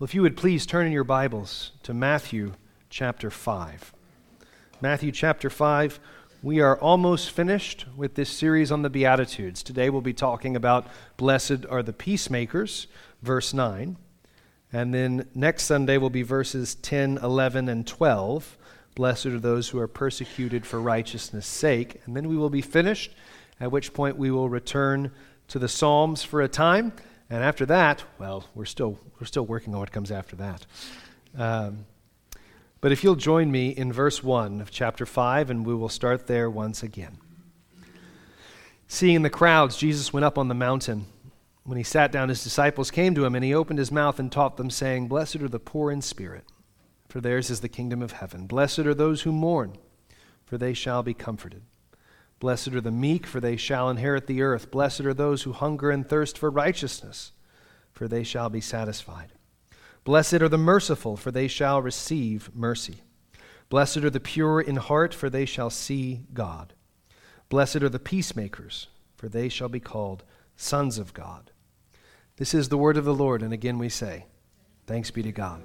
Well, if you would please turn in your Bibles to Matthew chapter 5. Matthew chapter 5. We are almost finished with this series on the Beatitudes. Today we'll be talking about Blessed are the peacemakers, verse 9. And then next Sunday will be verses 10, 11, and 12. Blessed are those who are persecuted for righteousness' sake. And then we will be finished, at which point we will return to the Psalms for a time. And after that, well, we're still, we're still working on what comes after that. Um, but if you'll join me in verse 1 of chapter 5, and we will start there once again. Seeing the crowds, Jesus went up on the mountain. When he sat down, his disciples came to him, and he opened his mouth and taught them, saying, Blessed are the poor in spirit, for theirs is the kingdom of heaven. Blessed are those who mourn, for they shall be comforted. Blessed are the meek, for they shall inherit the earth. Blessed are those who hunger and thirst for righteousness, for they shall be satisfied. Blessed are the merciful, for they shall receive mercy. Blessed are the pure in heart, for they shall see God. Blessed are the peacemakers, for they shall be called sons of God. This is the word of the Lord, and again we say, Thanks be to God.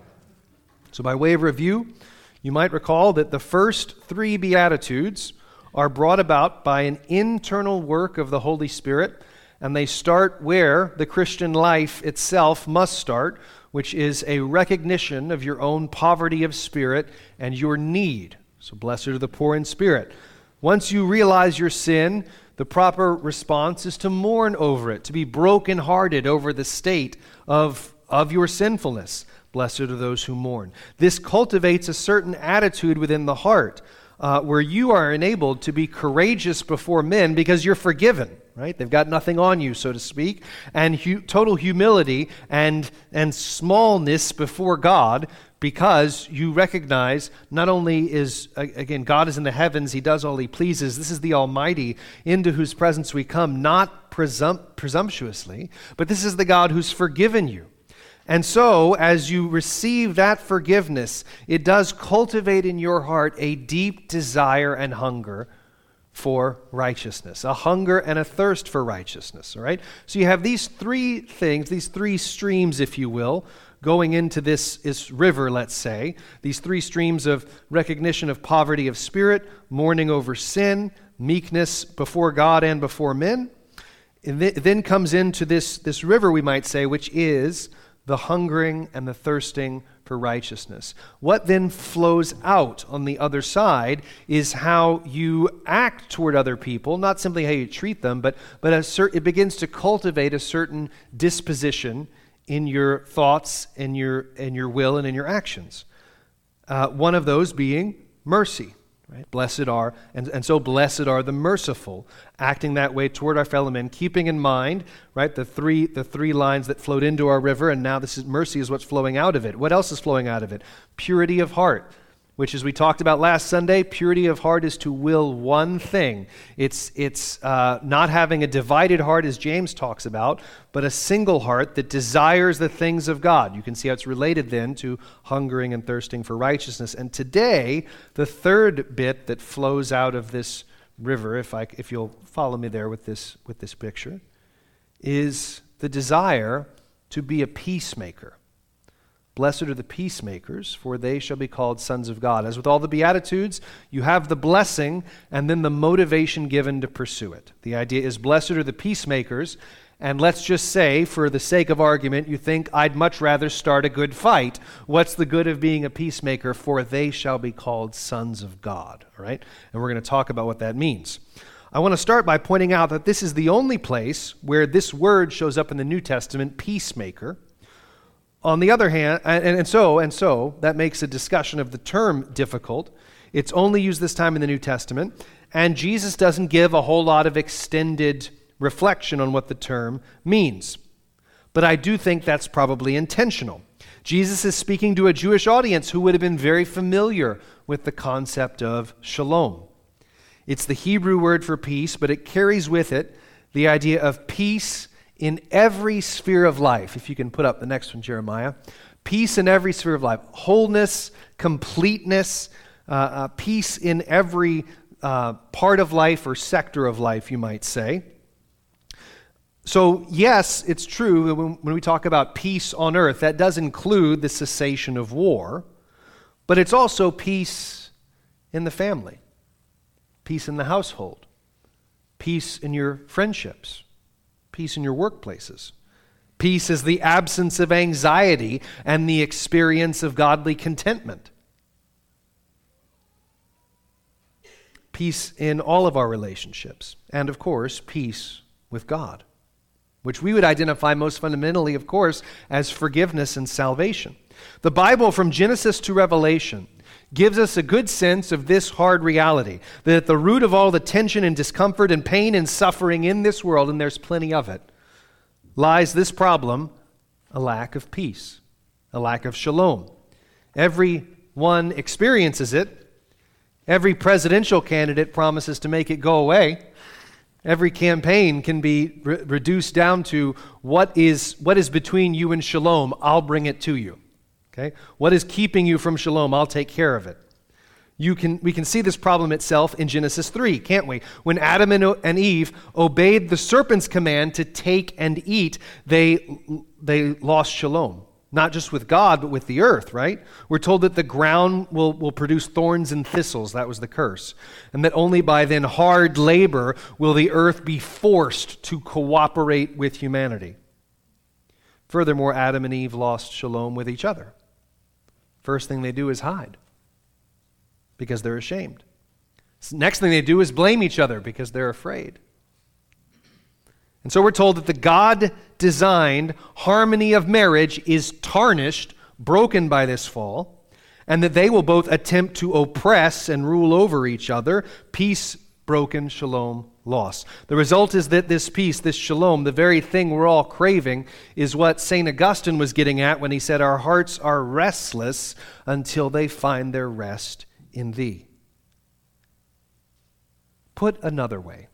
So, by way of review, you might recall that the first three Beatitudes are brought about by an internal work of the Holy Spirit, and they start where the Christian life itself must start, which is a recognition of your own poverty of spirit and your need. So, blessed are the poor in spirit. Once you realize your sin, the proper response is to mourn over it, to be brokenhearted over the state of, of your sinfulness. Blessed are those who mourn. This cultivates a certain attitude within the heart uh, where you are enabled to be courageous before men because you're forgiven, right? They've got nothing on you, so to speak, and hu- total humility and, and smallness before God because you recognize not only is, again, God is in the heavens, He does all He pleases. This is the Almighty into whose presence we come, not presum- presumptuously, but this is the God who's forgiven you. And so, as you receive that forgiveness, it does cultivate in your heart a deep desire and hunger for righteousness, a hunger and a thirst for righteousness, all right? So you have these three things, these three streams, if you will, going into this, this river, let's say, these three streams of recognition of poverty of spirit, mourning over sin, meekness before God and before men. And then comes into this, this river, we might say, which is the hungering and the thirsting for righteousness. What then flows out on the other side is how you act toward other people, not simply how you treat them, but, but it begins to cultivate a certain disposition in your thoughts, in your, in your will, and in your actions. Uh, one of those being mercy. Right? Blessed are, and, and so blessed are the merciful, acting that way toward our fellow men, keeping in mind, right, the three, the three lines that flowed into our river, and now this is mercy is what's flowing out of it. What else is flowing out of it? Purity of heart which, as we talked about last Sunday, purity of heart is to will one thing. It's, it's uh, not having a divided heart, as James talks about, but a single heart that desires the things of God. You can see how it's related then to hungering and thirsting for righteousness. And today, the third bit that flows out of this river, if, I, if you'll follow me there with this, with this picture, is the desire to be a peacemaker. Blessed are the peacemakers, for they shall be called sons of God. As with all the Beatitudes, you have the blessing and then the motivation given to pursue it. The idea is, blessed are the peacemakers, and let's just say, for the sake of argument, you think, I'd much rather start a good fight. What's the good of being a peacemaker? For they shall be called sons of God. All right? And we're going to talk about what that means. I want to start by pointing out that this is the only place where this word shows up in the New Testament, peacemaker. On the other hand, and, and so, and so, that makes a discussion of the term difficult. It's only used this time in the New Testament, and Jesus doesn't give a whole lot of extended reflection on what the term means. But I do think that's probably intentional. Jesus is speaking to a Jewish audience who would have been very familiar with the concept of shalom. It's the Hebrew word for peace, but it carries with it the idea of peace in every sphere of life. If you can put up the next one, Jeremiah. Peace in every sphere of life, wholeness, completeness, uh, uh, peace in every uh, part of life or sector of life, you might say. So, yes, it's true that when we talk about peace on earth, that does include the cessation of war, but it's also peace in the family, peace in the household, peace in your friendships, peace in your workplaces. Peace is the absence of anxiety and the experience of godly contentment. Peace in all of our relationships. And of course, peace with God which we would identify most fundamentally, of course, as forgiveness and salvation. The Bible, from Genesis to Revelation, gives us a good sense of this hard reality that at the root of all the tension and discomfort and pain and suffering in this world, and there's plenty of it, lies this problem a lack of peace, a lack of shalom. Everyone experiences it. Every presidential candidate promises to make it go away. Every campaign can be re- reduced down to what is, what is between you and shalom, I'll bring it to you. Okay? What is keeping you from shalom, I'll take care of it. You can, we can see this problem itself in Genesis 3, can't we? When Adam and, and Eve obeyed the serpent's command to take and eat, they, they lost shalom not just with God, but with the earth, right? We're told that the ground will, will produce thorns and thistles. That was the curse. And that only by then hard labor will the earth be forced to cooperate with humanity. Furthermore, Adam and Eve lost shalom with each other. First thing they do is hide because they're ashamed. Next thing they do is blame each other because they're afraid. And so we're told that the God designed harmony of marriage is tarnished, broken by this fall, and that they will both attempt to oppress and rule over each other. Peace broken, shalom lost. The result is that this peace, this shalom, the very thing we're all craving, is what St. Augustine was getting at when he said, Our hearts are restless until they find their rest in thee. Put another way,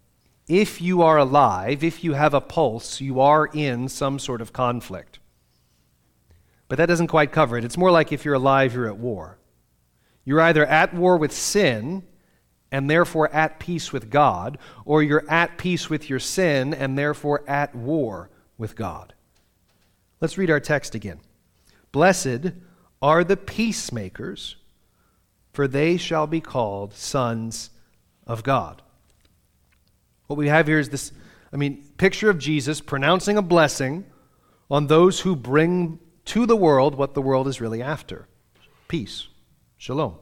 if you are alive, if you have a pulse, you are in some sort of conflict. But that doesn't quite cover it. It's more like if you're alive, you're at war. You're either at war with sin and therefore at peace with God, or you're at peace with your sin and therefore at war with God. Let's read our text again. Blessed are the peacemakers, for they shall be called sons of God. What we have here is this, I mean, picture of Jesus pronouncing a blessing on those who bring to the world what the world is really after peace, shalom.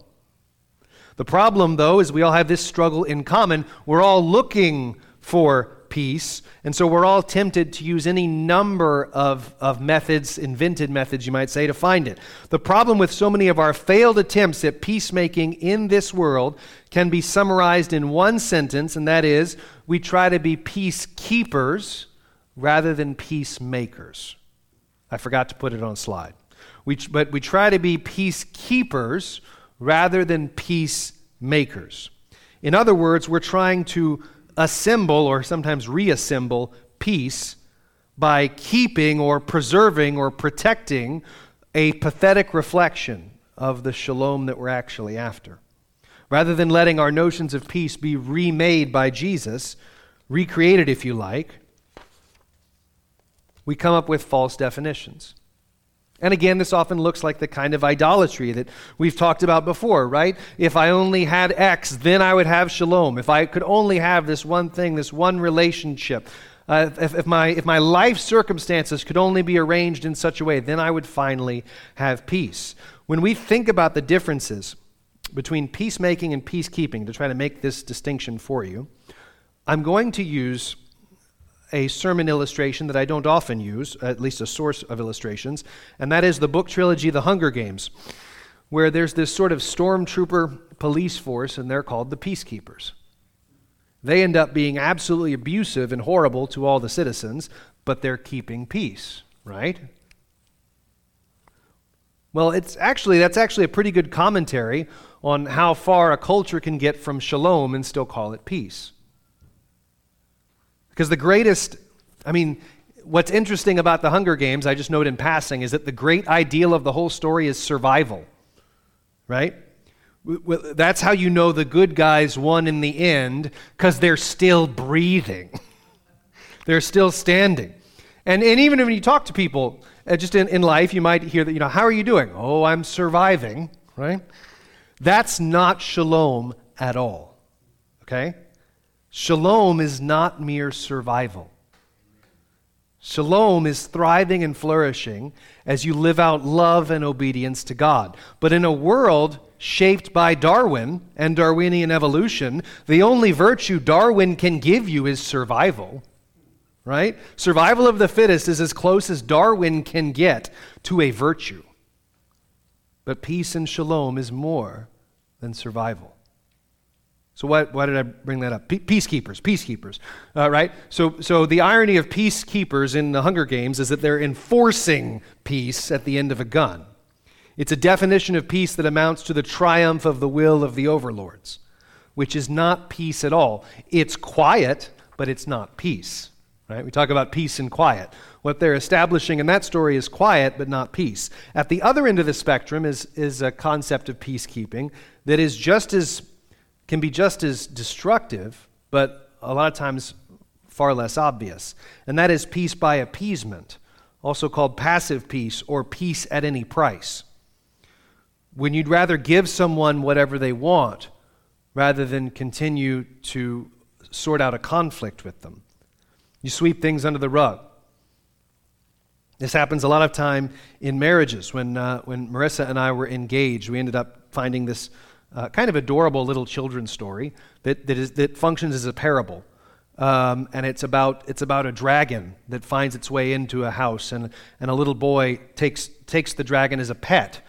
The problem, though, is we all have this struggle in common. We're all looking for peace. And so we're all tempted to use any number of, of methods, invented methods, you might say, to find it. The problem with so many of our failed attempts at peacemaking in this world can be summarized in one sentence, and that is we try to be peacekeepers rather than peacemakers. I forgot to put it on slide. We, but we try to be peacekeepers rather than peacemakers. In other words, we're trying to assemble or sometimes reassemble peace by keeping or preserving or protecting a pathetic reflection of the shalom that we're actually after. Rather than letting our notions of peace be remade by Jesus, recreated if you like, we come up with false definitions. And again, this often looks like the kind of idolatry that we've talked about before, right? If I only had X, then I would have shalom. If I could only have this one thing, this one relationship, uh, if, if, my, if my life circumstances could only be arranged in such a way, then I would finally have peace. When we think about the differences between peacemaking and peacekeeping, to try to make this distinction for you, I'm going to use a sermon illustration that I don't often use, at least a source of illustrations, and that is the book trilogy The Hunger Games, where there's this sort of stormtrooper police force, and they're called the Peacekeepers. They end up being absolutely abusive and horrible to all the citizens, but they're keeping peace, right? Well, it's actually that's actually a pretty good commentary on how far a culture can get from shalom and still call it peace. Because the greatest, I mean, what's interesting about the Hunger Games, I just note in passing, is that the great ideal of the whole story is survival, right? That's how you know the good guys won in the end, because they're still breathing. They're still standing. And, and even when you talk to people, uh, just in, in life, you might hear that, you know, how are you doing? Oh, I'm surviving, right? That's not shalom at all, okay? Shalom is not mere survival. Shalom is thriving and flourishing as you live out love and obedience to God. But in a world shaped by Darwin and Darwinian evolution, the only virtue Darwin can give you is survival. Right? Survival of the fittest is as close as Darwin can get to a virtue. But peace and shalom is more than survival. So what, why did I bring that up? peacekeepers, peacekeepers, uh, right? So, so the irony of peacekeepers in the Hunger Games is that they're enforcing peace at the end of a gun. It's a definition of peace that amounts to the triumph of the will of the overlords, which is not peace at all. It's quiet, but it's not peace. Right? We talk about peace and quiet. What they're establishing in that story is quiet, but not peace. At the other end of the spectrum is, is a concept of peacekeeping that is just as can be just as destructive, but a lot of times far less obvious. And that is peace by appeasement, also called passive peace or peace at any price. When you'd rather give someone whatever they want rather than continue to sort out a conflict with them. You sweep things under the rug. This happens a lot of time in marriages. When, uh, when Marissa and I were engaged, we ended up finding this uh, kind of adorable little children's story that, that, is, that functions as a parable. Um, and it's about, it's about a dragon that finds its way into a house, and, and a little boy takes, takes the dragon as a pet.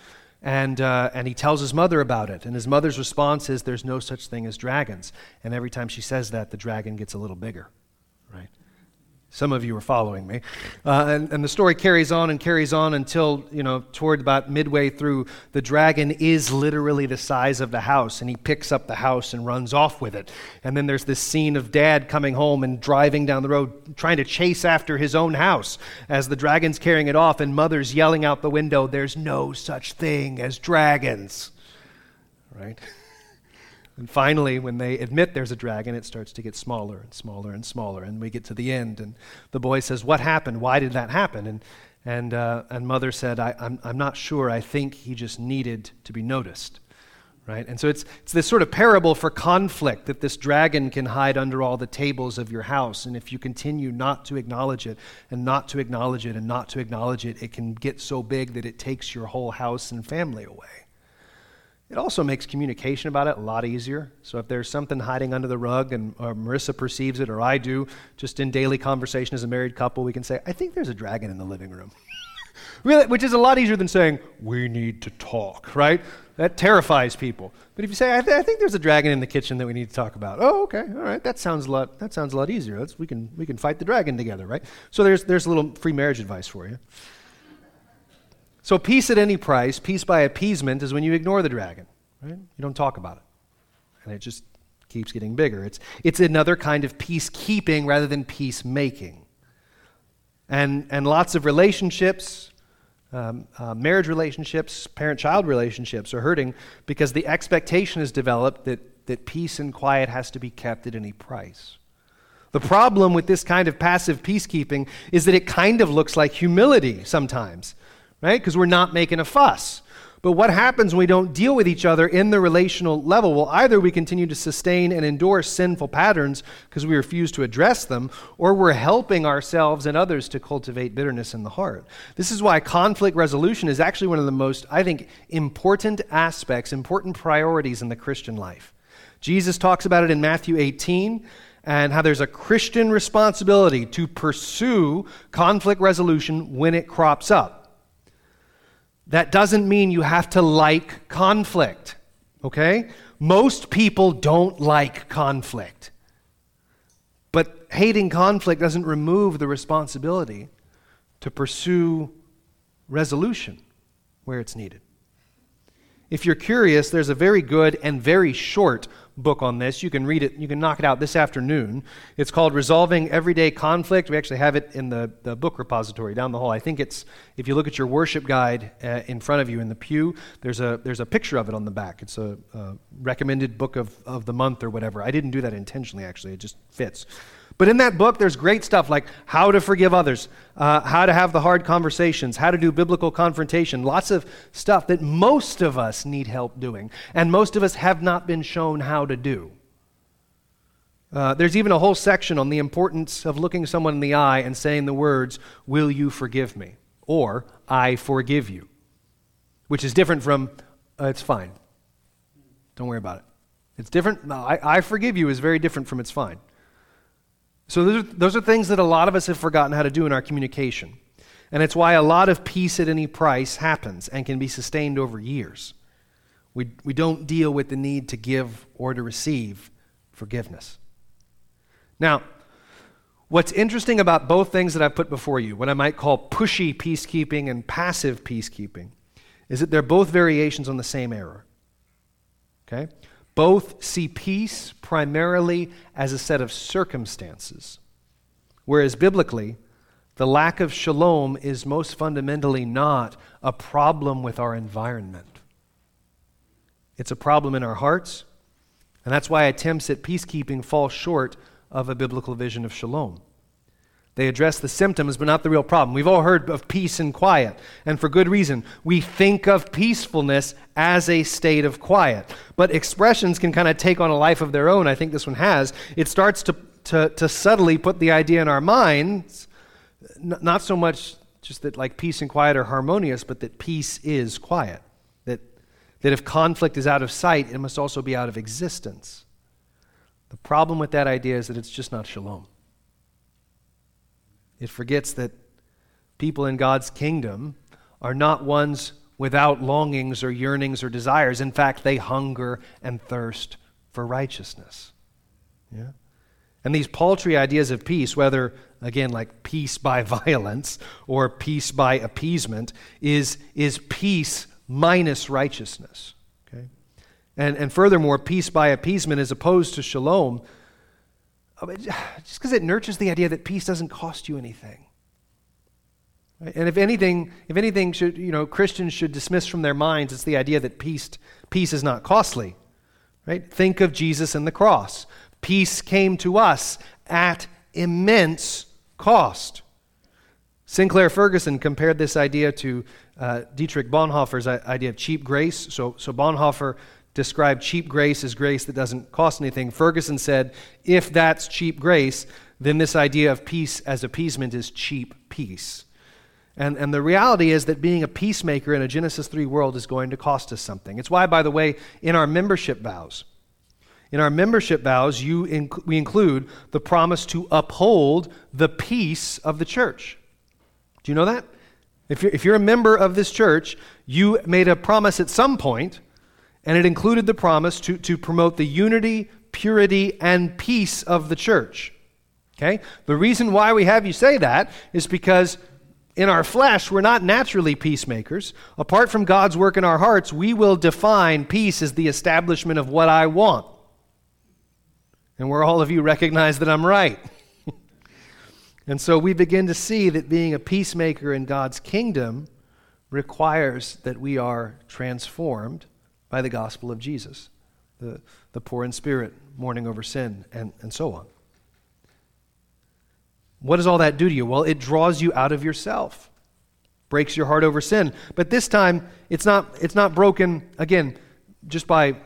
And, uh, and he tells his mother about it. And his mother's response is, There's no such thing as dragons. And every time she says that, the dragon gets a little bigger. Some of you are following me. Uh, and, and the story carries on and carries on until, you know, toward about midway through, the dragon is literally the size of the house, and he picks up the house and runs off with it. And then there's this scene of dad coming home and driving down the road, trying to chase after his own house as the dragon's carrying it off, and mother's yelling out the window, There's no such thing as dragons. Right? And finally, when they admit there's a dragon, it starts to get smaller and smaller and smaller. And we get to the end, and the boy says, What happened? Why did that happen? And, and, uh, and mother said, I, I'm, I'm not sure. I think he just needed to be noticed. Right? And so it's, it's this sort of parable for conflict that this dragon can hide under all the tables of your house. And if you continue not to acknowledge it, and not to acknowledge it, and not to acknowledge it, it can get so big that it takes your whole house and family away. It also makes communication about it a lot easier. So if there's something hiding under the rug and uh, Marissa perceives it or I do, just in daily conversation as a married couple, we can say, I think there's a dragon in the living room. really, which is a lot easier than saying, we need to talk, right? That terrifies people. But if you say, I, th- I, think there's a dragon in the kitchen that we need to talk about. Oh, okay, all right, that sounds a lot, that sounds a lot easier. We, can, we can fight the dragon together, right? So there's, there's a little free marriage advice for you. So, peace at any price, peace by appeasement, is when you ignore the dragon. Right? You don't talk about it. And it just keeps getting bigger. It's, it's another kind of peacekeeping rather than peacemaking. And, and lots of relationships, um, uh, marriage relationships, parent child relationships are hurting because the expectation is developed that, that peace and quiet has to be kept at any price. The problem with this kind of passive peacekeeping is that it kind of looks like humility sometimes right? Because we're not making a fuss. But what happens when we don't deal with each other in the relational level? Well, either we continue to sustain and endorse sinful patterns because we refuse to address them, or we're helping ourselves and others to cultivate bitterness in the heart. This is why conflict resolution is actually one of the most, I think, important aspects, important priorities in the Christian life. Jesus talks about it in Matthew 18 and how there's a Christian responsibility to pursue conflict resolution when it crops up. That doesn't mean you have to like conflict, okay? Most people don't like conflict. But hating conflict doesn't remove the responsibility to pursue resolution where it's needed. If you're curious, there's a very good and very short book on this. You can read it, you can knock it out this afternoon. It's called Resolving Everyday Conflict. We actually have it in the, the book repository down the hall. I think it's, if you look at your worship guide uh, in front of you in the pew, there's a, there's a picture of it on the back. It's a, a recommended book of, of the month or whatever. I didn't do that intentionally, actually, it just fits. But in that book, there's great stuff like how to forgive others, uh, how to have the hard conversations, how to do biblical confrontation, lots of stuff that most of us need help doing, and most of us have not been shown how to do. Uh, there's even a whole section on the importance of looking someone in the eye and saying the words, Will you forgive me? or I forgive you, which is different from uh, It's fine. Don't worry about it. It's different. I, I forgive you is very different from It's fine. So those are, those are things that a lot of us have forgotten how to do in our communication. And it's why a lot of peace at any price happens and can be sustained over years. We, we don't deal with the need to give or to receive forgiveness. Now, what's interesting about both things that I've put before you, what I might call pushy peacekeeping and passive peacekeeping, is that they're both variations on the same error. Okay? Both see peace primarily as a set of circumstances, whereas biblically, the lack of shalom is most fundamentally not a problem with our environment. It's a problem in our hearts, and that's why attempts at peacekeeping fall short of a biblical vision of shalom. They address the symptoms, but not the real problem. We've all heard of peace and quiet, and for good reason. We think of peacefulness as a state of quiet. But expressions can kind of take on a life of their own. I think this one has. It starts to, to, to subtly put the idea in our minds, n- not so much just that like peace and quiet are harmonious, but that peace is quiet. That, that if conflict is out of sight, it must also be out of existence. The problem with that idea is that it's just not shalom. It forgets that people in God's kingdom are not ones without longings or yearnings or desires. In fact, they hunger and thirst for righteousness. Yeah? And these paltry ideas of peace, whether, again, like peace by violence or peace by appeasement, is, is peace minus righteousness. Okay? And, and furthermore, peace by appeasement is opposed to shalom just because it nurtures the idea that peace doesn't cost you anything. Right? And if anything, if anything should, you know, Christians should dismiss from their minds, it's the idea that peace, peace is not costly. Right? Think of Jesus and the cross. Peace came to us at immense cost. Sinclair Ferguson compared this idea to uh, Dietrich Bonhoeffer's idea of cheap grace. So, so Bonhoeffer described cheap grace as grace that doesn't cost anything. Ferguson said, if that's cheap grace, then this idea of peace as appeasement is cheap peace. And, and the reality is that being a peacemaker in a Genesis 3 world is going to cost us something. It's why, by the way, in our membership vows, in our membership vows, you inc- we include the promise to uphold the peace of the church. Do you know that? If you're, if you're a member of this church, you made a promise at some point and it included the promise to, to promote the unity, purity, and peace of the church. Okay? The reason why we have you say that is because in our flesh, we're not naturally peacemakers. Apart from God's work in our hearts, we will define peace as the establishment of what I want. And where all of you recognize that I'm right. and so we begin to see that being a peacemaker in God's kingdom requires that we are transformed by the gospel of Jesus, the, the poor in spirit, mourning over sin, and, and so on. What does all that do to you? Well, it draws you out of yourself, breaks your heart over sin. But this time, it's not, it's not broken, again, just by,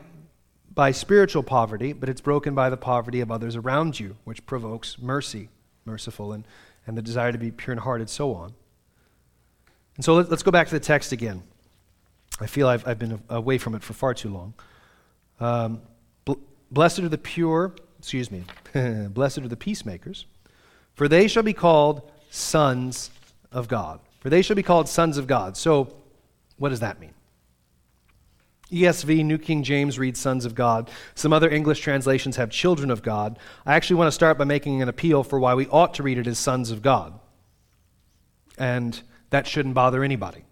by spiritual poverty, but it's broken by the poverty of others around you, which provokes mercy, merciful, and, and the desire to be pure in heart, and so on. And so let, let's go back to the text again. I feel I've, I've been away from it for far too long. Um, bl- blessed are the pure, excuse me, blessed are the peacemakers, for they shall be called sons of God. For they shall be called sons of God. So, what does that mean? ESV, New King James, reads sons of God. Some other English translations have children of God. I actually want to start by making an appeal for why we ought to read it as sons of God. And that shouldn't bother anybody.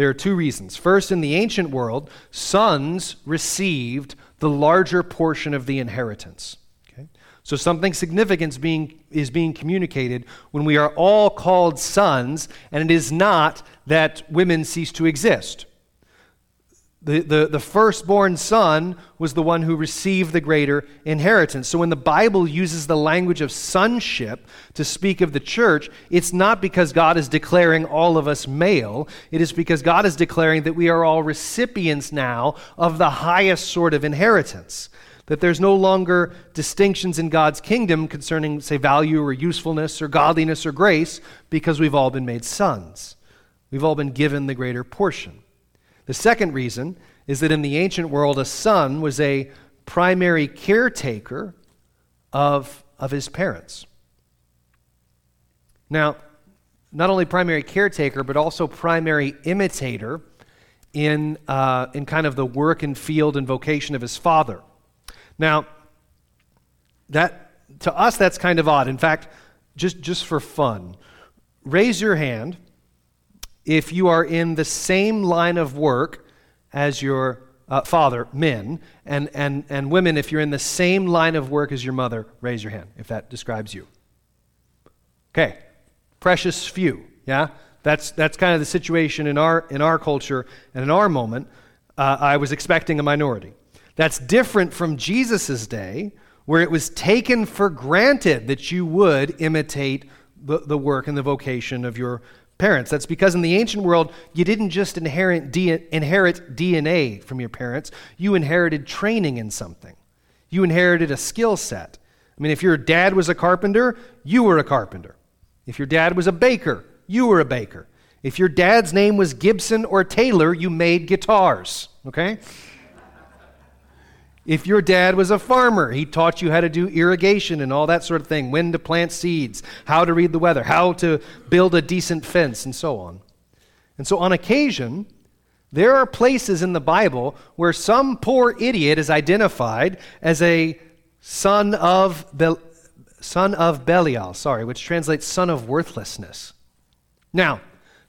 There are two reasons. First, in the ancient world, sons received the larger portion of the inheritance. Okay? So something significant being, is being communicated when we are all called sons, and it is not that women cease to exist. The, the, the firstborn son was the one who received the greater inheritance. So when the Bible uses the language of sonship to speak of the church, it's not because God is declaring all of us male. It is because God is declaring that we are all recipients now of the highest sort of inheritance. That there's no longer distinctions in God's kingdom concerning, say, value or usefulness or godliness or grace, because we've all been made sons. We've all been given the greater portion. The second reason is that in the ancient world, a son was a primary caretaker of, of his parents. Now, not only primary caretaker, but also primary imitator in, uh, in kind of the work and field and vocation of his father. Now, that, to us, that's kind of odd. In fact, just, just for fun, raise your hand if you are in the same line of work as your uh, father, men, and, and, and women, if you're in the same line of work as your mother, raise your hand if that describes you. Okay, precious few, yeah? That's, that's kind of the situation in our, in our culture and in our moment. Uh, I was expecting a minority. That's different from Jesus' day, where it was taken for granted that you would imitate the, the work and the vocation of your parents. That's because in the ancient world, you didn't just inherit, inherit DNA from your parents, you inherited training in something. You inherited a skill set. I mean, if your dad was a carpenter, you were a carpenter. If your dad was a baker, you were a baker. If your dad's name was Gibson or Taylor, you made guitars, okay? If your dad was a farmer, he taught you how to do irrigation and all that sort of thing, when to plant seeds, how to read the weather, how to build a decent fence, and so on. And so, on occasion, there are places in the Bible where some poor idiot is identified as a son of, Be- son of Belial, sorry, which translates son of worthlessness. Now,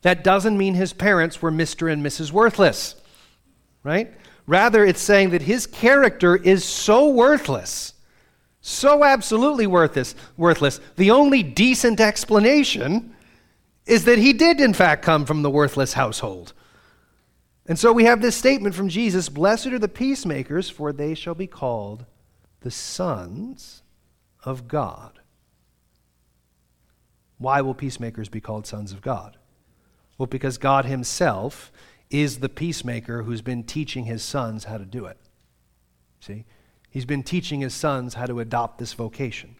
that doesn't mean his parents were Mr. and Mrs. Worthless, right? Rather, it's saying that his character is so worthless, so absolutely worthless, worthless. The only decent explanation is that he did, in fact, come from the worthless household. And so we have this statement from Jesus Blessed are the peacemakers, for they shall be called the sons of God. Why will peacemakers be called sons of God? Well, because God Himself is the peacemaker who's been teaching his sons how to do it. See? He's been teaching his sons how to adopt this vocation.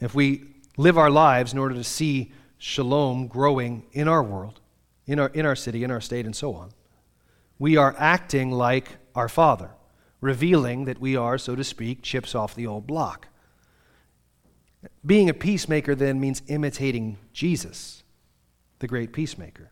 If we live our lives in order to see shalom growing in our world, in our, in our city, in our state, and so on, we are acting like our Father, revealing that we are, so to speak, chips off the old block. Being a peacemaker then means imitating Jesus, the great peacemaker.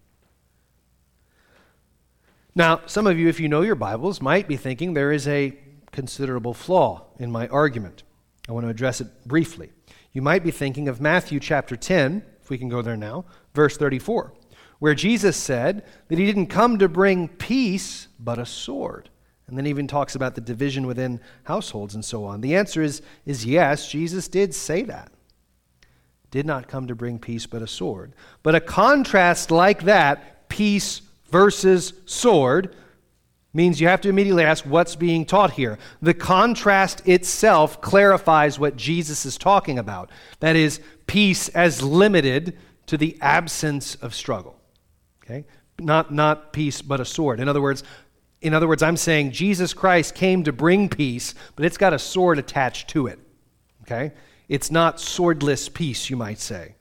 Now, some of you, if you know your Bibles, might be thinking there is a considerable flaw in my argument. I want to address it briefly. You might be thinking of Matthew chapter 10, if we can go there now, verse 34, where Jesus said that he didn't come to bring peace, but a sword. And then even talks about the division within households and so on. The answer is, is yes, Jesus did say that. Did not come to bring peace, but a sword. But a contrast like that, peace versus sword means you have to immediately ask what's being taught here. The contrast itself clarifies what Jesus is talking about. That is, peace as limited to the absence of struggle. Okay? Not, not peace, but a sword. In other words, in other words, I'm saying Jesus Christ came to bring peace, but it's got a sword attached to it. Okay? It's not swordless peace, you might say.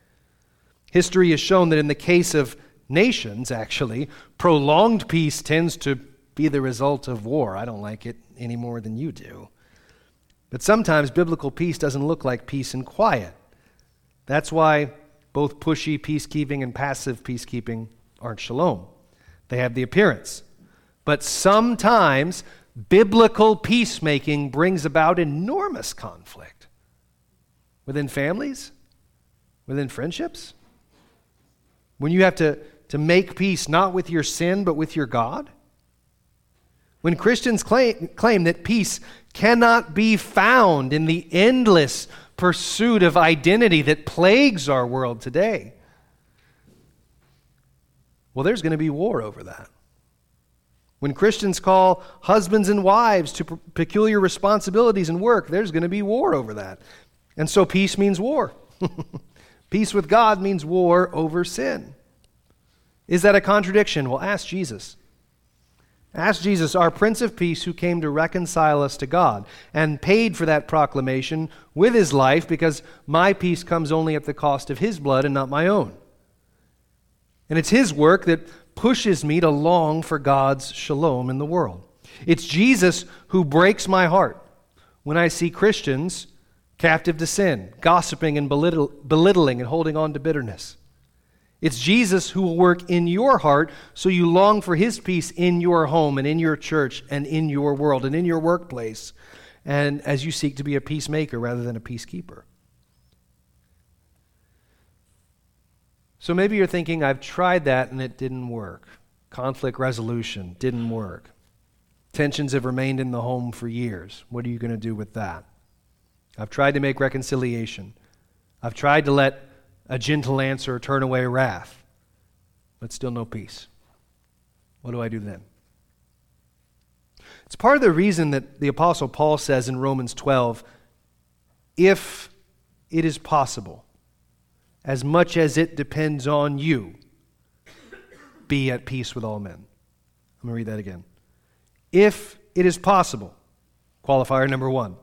History has shown that in the case of nations, actually, prolonged peace tends to be the result of war. I don't like it any more than you do. But sometimes biblical peace doesn't look like peace and quiet. That's why both pushy peacekeeping and passive peacekeeping aren't shalom. They have the appearance. But sometimes biblical peacemaking brings about enormous conflict within families, within friendships. When you have to to make peace not with your sin, but with your God? When Christians claim, claim that peace cannot be found in the endless pursuit of identity that plagues our world today, well, there's going to be war over that. When Christians call husbands and wives to peculiar responsibilities and work, there's going to be war over that. And so peace means war. peace with God means war over sin. Is that a contradiction? Well, ask Jesus. Ask Jesus, our Prince of Peace, who came to reconcile us to God and paid for that proclamation with his life because my peace comes only at the cost of his blood and not my own. And it's his work that pushes me to long for God's shalom in the world. It's Jesus who breaks my heart when I see Christians captive to sin, gossiping and belittling and holding on to bitterness. It's Jesus who will work in your heart so you long for his peace in your home and in your church and in your world and in your workplace, and as you seek to be a peacemaker rather than a peacekeeper. So maybe you're thinking, I've tried that and it didn't work. Conflict resolution didn't work. Tensions have remained in the home for years. What are you going to do with that? I've tried to make reconciliation. I've tried to let a gentle answer, turn away wrath, but still no peace. What do I do then? It's part of the reason that the Apostle Paul says in Romans 12 if it is possible, as much as it depends on you, be at peace with all men. I'm going to read that again. If it is possible, qualifier number one,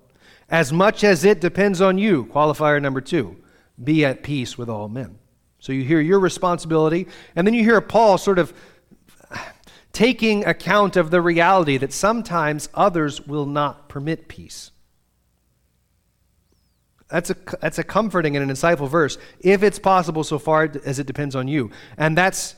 as much as it depends on you, qualifier number two, be at peace with all men. So you hear your responsibility, and then you hear Paul sort of taking account of the reality that sometimes others will not permit peace. That's a, that's a comforting and an insightful verse, if it's possible, so far as it depends on you. And that's,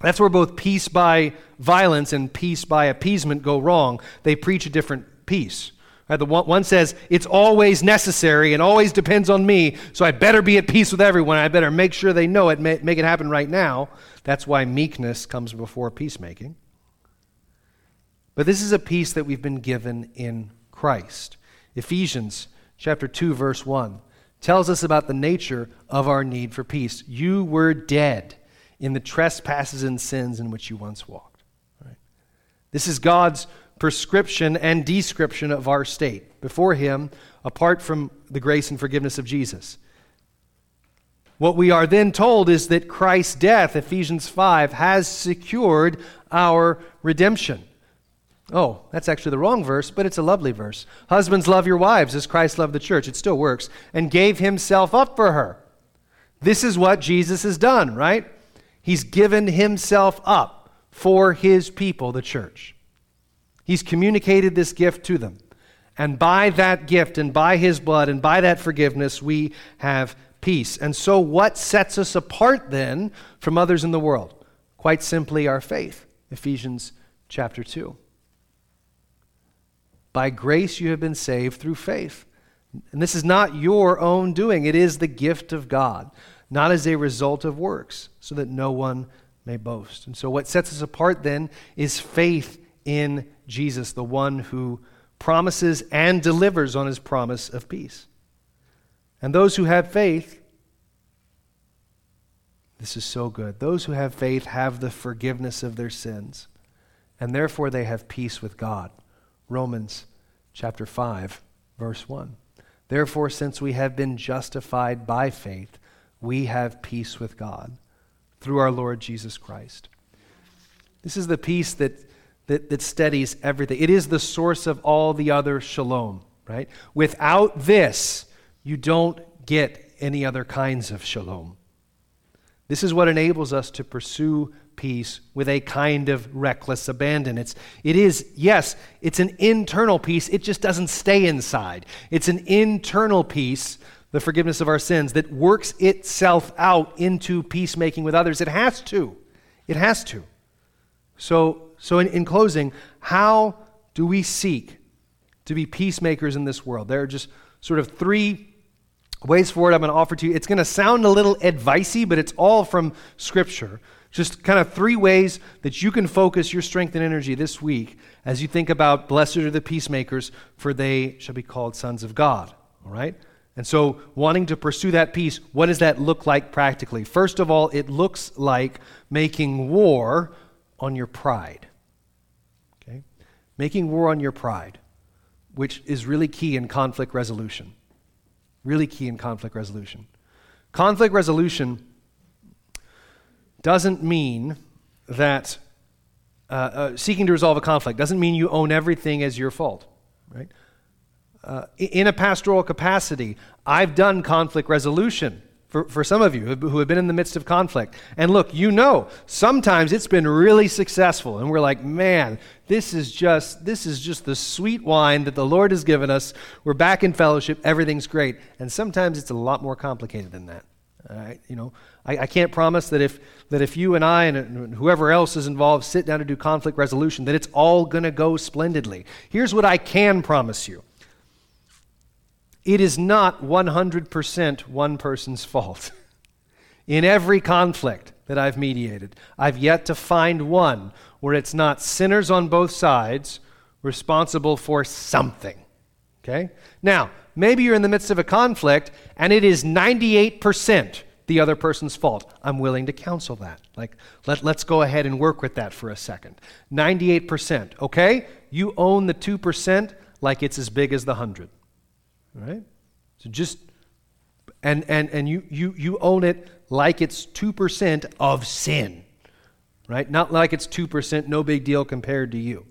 that's where both peace by violence and peace by appeasement go wrong. They preach a different peace. Right, the one, one says, it's always necessary and always depends on me, so I better be at peace with everyone. I better make sure they know it, make it happen right now. That's why meekness comes before peacemaking. But this is a peace that we've been given in Christ. Ephesians chapter 2 verse 1 tells us about the nature of our need for peace. You were dead in the trespasses and sins in which you once walked. Right? This is God's prescription and description of our state before Him, apart from the grace and forgiveness of Jesus. What we are then told is that Christ's death, Ephesians 5, has secured our redemption. Oh, that's actually the wrong verse, but it's a lovely verse. Husbands, love your wives as Christ loved the church. It still works. And gave himself up for her. This is what Jesus has done, right? He's given himself up for his people, the church. He's communicated this gift to them. And by that gift and by his blood and by that forgiveness, we have peace. And so, what sets us apart then from others in the world? Quite simply, our faith. Ephesians chapter 2. By grace you have been saved through faith. And this is not your own doing, it is the gift of God, not as a result of works, so that no one may boast. And so, what sets us apart then is faith in Jesus, the one who promises and delivers on his promise of peace. And those who have faith, this is so good. Those who have faith have the forgiveness of their sins, and therefore they have peace with God. Romans chapter 5, verse 1. Therefore, since we have been justified by faith, we have peace with God through our Lord Jesus Christ. This is the peace that that, that steadies everything. It is the source of all the other shalom, right? Without this, you don't get any other kinds of shalom. This is what enables us to pursue peace with a kind of reckless abandon. It's, it is, yes, it's an internal peace. It just doesn't stay inside. It's an internal peace, the forgiveness of our sins, that works itself out into peacemaking with others. It has to. It has to. So, so in, in closing, how do we seek to be peacemakers in this world? There are just sort of three ways forward I'm going to offer to you. It's going to sound a little advicey, but it's all from Scripture. Just kind of three ways that you can focus your strength and energy this week as you think about blessed are the peacemakers, for they shall be called sons of God. All right? And so, wanting to pursue that peace, what does that look like practically? First of all, it looks like making war on your pride Okay? making war on your pride, which is really key in conflict resolution. Really key in conflict resolution. Conflict resolution doesn't mean that uh, uh, seeking to resolve a conflict doesn't mean you own everything as your fault, right? Uh, in a pastoral capacity, I've done conflict resolution for, for some of you who have been in the midst of conflict. And look, you know, sometimes it's been really successful, and we're like, man, this is just this is just the sweet wine that the Lord has given us. We're back in fellowship, everything's great. And sometimes it's a lot more complicated than that. All right, you know, I, I can't promise that if that if you and I and whoever else is involved sit down to do conflict resolution, that it's all going to go splendidly. Here's what I can promise you it is not 100% one person's fault. In every conflict that I've mediated, I've yet to find one where it's not sinners on both sides responsible for something. Okay? Now, maybe you're in the midst of a conflict and it is 98% the other person's fault. I'm willing to counsel that. Like, let, let's go ahead and work with that for a second. 98%, okay? You own the 2% like it's as big as the 100 right? So just and and and you you you own it like it's 2% of sin. Right? Not like it's 2%, no big deal compared to you.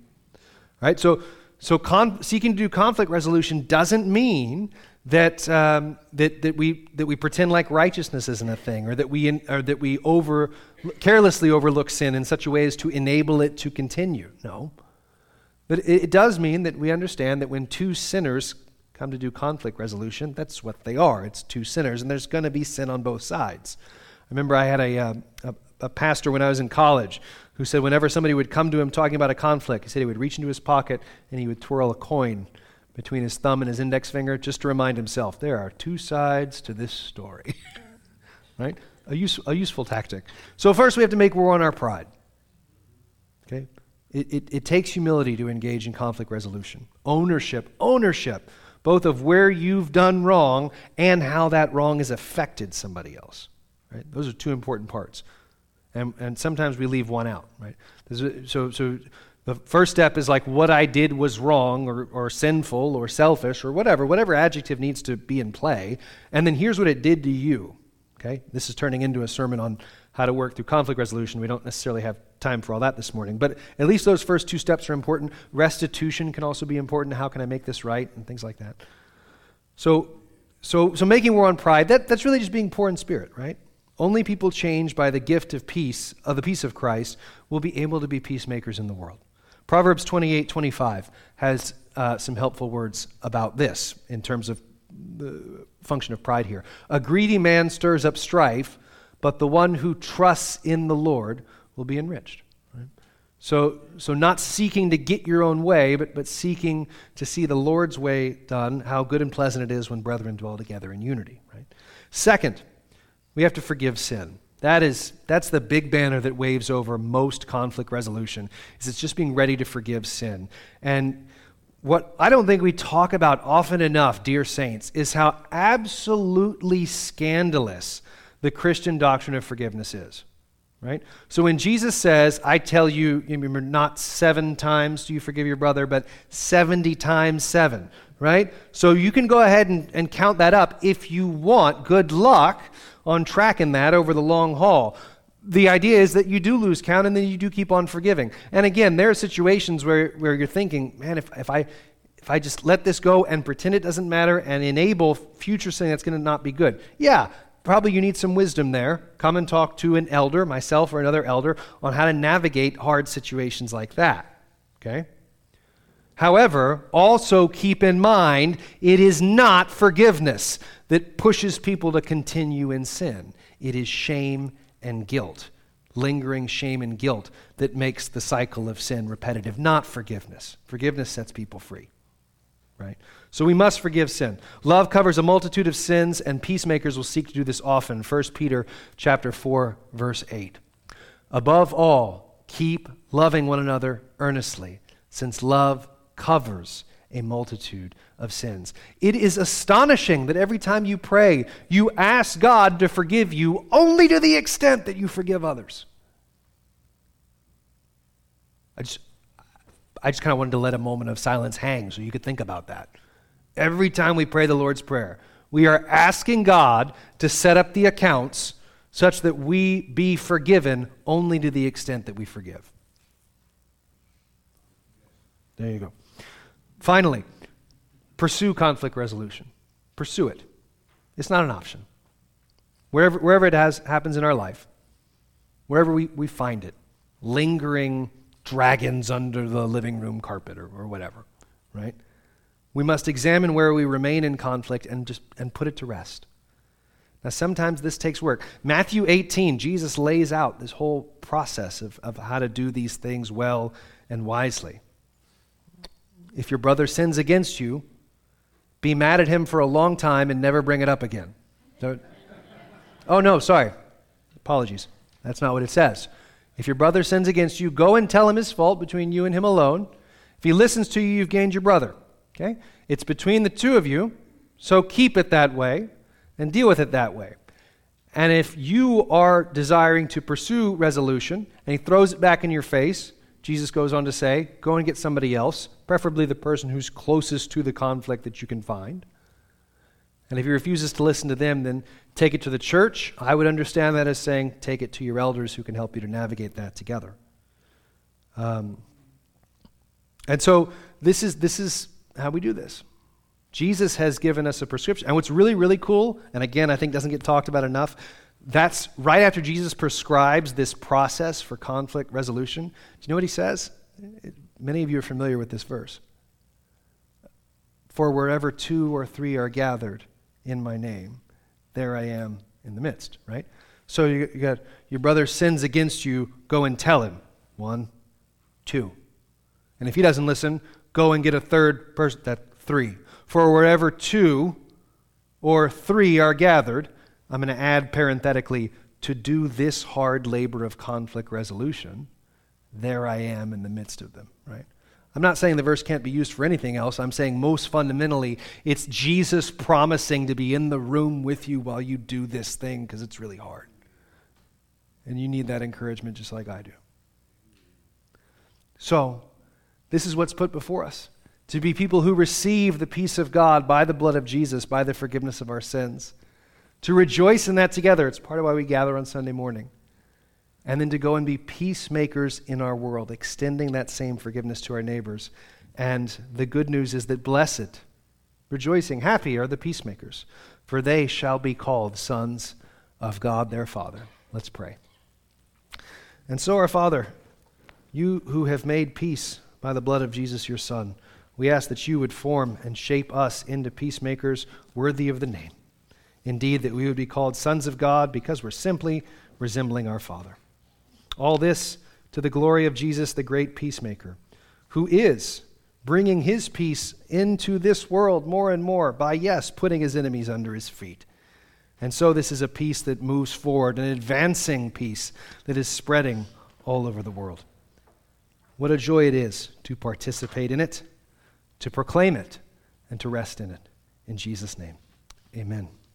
Right? So so con- seeking to do conflict resolution doesn't mean that, um, that, that, we, that we pretend like righteousness isn't a thing or that we, in, or that we over, carelessly overlook sin in such a way as to enable it to continue. No. But it, it does mean that we understand that when two sinners come to do conflict resolution, that's what they are. It's two sinners, and there's going to be sin on both sides. I remember I had a, uh, a, a, pastor when I was in college who said whenever somebody would come to him talking about a conflict, he said he would reach into his pocket and he would twirl a coin between his thumb and his index finger just to remind himself there are two sides to this story. right? A, use, a useful tactic. So, first, we have to make war on our pride. Okay? It, it, it takes humility to engage in conflict resolution. Ownership, ownership both of where you've done wrong and how that wrong has affected somebody else. Right? Those are two important parts. And, and sometimes we leave one out. Right? So, so the first step is like what I did was wrong or, or sinful or selfish or whatever, whatever adjective needs to be in play. And then here's what it did to you. Okay? This is turning into a sermon on how to work through conflict resolution. We don't necessarily have time for all that this morning, but at least those first two steps are important. Restitution can also be important. How can I make this right? And things like that. So, so, so making war on pride, that, that's really just being poor in spirit, right? Only people changed by the gift of peace, of the peace of Christ, will be able to be peacemakers in the world. Proverbs 28 25 has uh, some helpful words about this in terms of the function of pride here. A greedy man stirs up strife, but the one who trusts in the Lord will be enriched. Right? So, so not seeking to get your own way, but, but seeking to see the Lord's way done, how good and pleasant it is when brethren dwell together in unity. Right? Second, we have to forgive sin. That is, that's the big banner that waves over most conflict resolution, is it's just being ready to forgive sin. And what I don't think we talk about often enough, dear saints, is how absolutely scandalous the Christian doctrine of forgiveness is. Right? So when Jesus says, I tell you, you remember, not seven times do you forgive your brother, but 70 times seven, right? So you can go ahead and, and count that up if you want. Good luck on tracking that over the long haul. The idea is that you do lose count and then you do keep on forgiving. And again, there are situations where, where you're thinking, man, if, if I if I just let this go and pretend it doesn't matter and enable future sin, that's going to not be good. Yeah, probably you need some wisdom there. Come and talk to an elder, myself or another elder, on how to navigate hard situations like that. Okay? However, also keep in mind it is not forgiveness that pushes people to continue in sin. It is shame and guilt, lingering shame and guilt, that makes the cycle of sin repetitive, not forgiveness. Forgiveness sets people free. Right? So we must forgive sin. Love covers a multitude of sins, and peacemakers will seek to do this often. 1 Peter chapter 4, verse 8. Above all, keep loving one another earnestly, since love covers a multitude of sins. It is astonishing that every time you pray, you ask God to forgive you only to the extent that you forgive others. I just I just kind of wanted to let a moment of silence hang so you could think about that. Every time we pray the Lord's Prayer, we are asking God to set up the accounts such that we be forgiven only to the extent that we forgive. There you go. Finally, pursue conflict resolution. Pursue it. It's not an option. Wherever, wherever it has, happens in our life, wherever we, we find it, lingering dragons under the living room carpet or, or whatever, right? We must examine where we remain in conflict and just and put it to rest. Now, sometimes this takes work. Matthew 18, Jesus lays out this whole process of, of how to do these things well and wisely. If your brother sins against you, be mad at him for a long time and never bring it up again. Don't, Oh, no, sorry. Apologies. That's not what it says. If your brother sins against you, go and tell him his fault between you and him alone. If he listens to you, you've gained your brother. Okay? It's between the two of you, so keep it that way and deal with it that way. And if you are desiring to pursue resolution and he throws it back in your face, Jesus goes on to say, go and get somebody else, preferably the person who's closest to the conflict that you can find. And if he refuses to listen to them, then take it to the church. I would understand that as saying, take it to your elders who can help you to navigate that together. Um, and so this is, this is how we do this. Jesus has given us a prescription. And what's really, really cool, and again, I think doesn't get talked about enough, that's right after Jesus prescribes this process for conflict resolution. Do you know what he says? Many of you are familiar with this verse. For wherever two or three are gathered in my name, there I am in the midst, right? So you, you got your brother sins against you, go and tell him. One, two. And if he doesn't listen, go and get a third person. That three. For wherever two or three are gathered, I'm going to add parenthetically, to do this hard labor of conflict resolution, there I am in the midst of them, right? I'm not saying the verse can't be used for anything else. I'm saying most fundamentally, it's Jesus promising to be in the room with you while you do this thing because it's really hard. And you need that encouragement just like I do. So, this is what's put before us to be people who receive the peace of God by the blood of Jesus, by the forgiveness of our sins. To rejoice in that together. It's part of why we gather on Sunday morning and then to go and be peacemakers in our world, extending that same forgiveness to our neighbors. And the good news is that blessed, rejoicing, happy are the peacemakers, for they shall be called sons of God their Father. Let's pray. And so, our Father, you who have made peace by the blood of Jesus your Son, we ask that you would form and shape us into peacemakers worthy of the name. Indeed, that we would be called sons of God because we're simply resembling our Father. All this to the glory of Jesus, the great peacemaker, who is bringing his peace into this world more and more by, yes, putting his enemies under his feet. And so, this is a peace that moves forward, an advancing peace that is spreading all over the world. What a joy it is to participate in it, to proclaim it, and to rest in it. In Jesus' name, amen.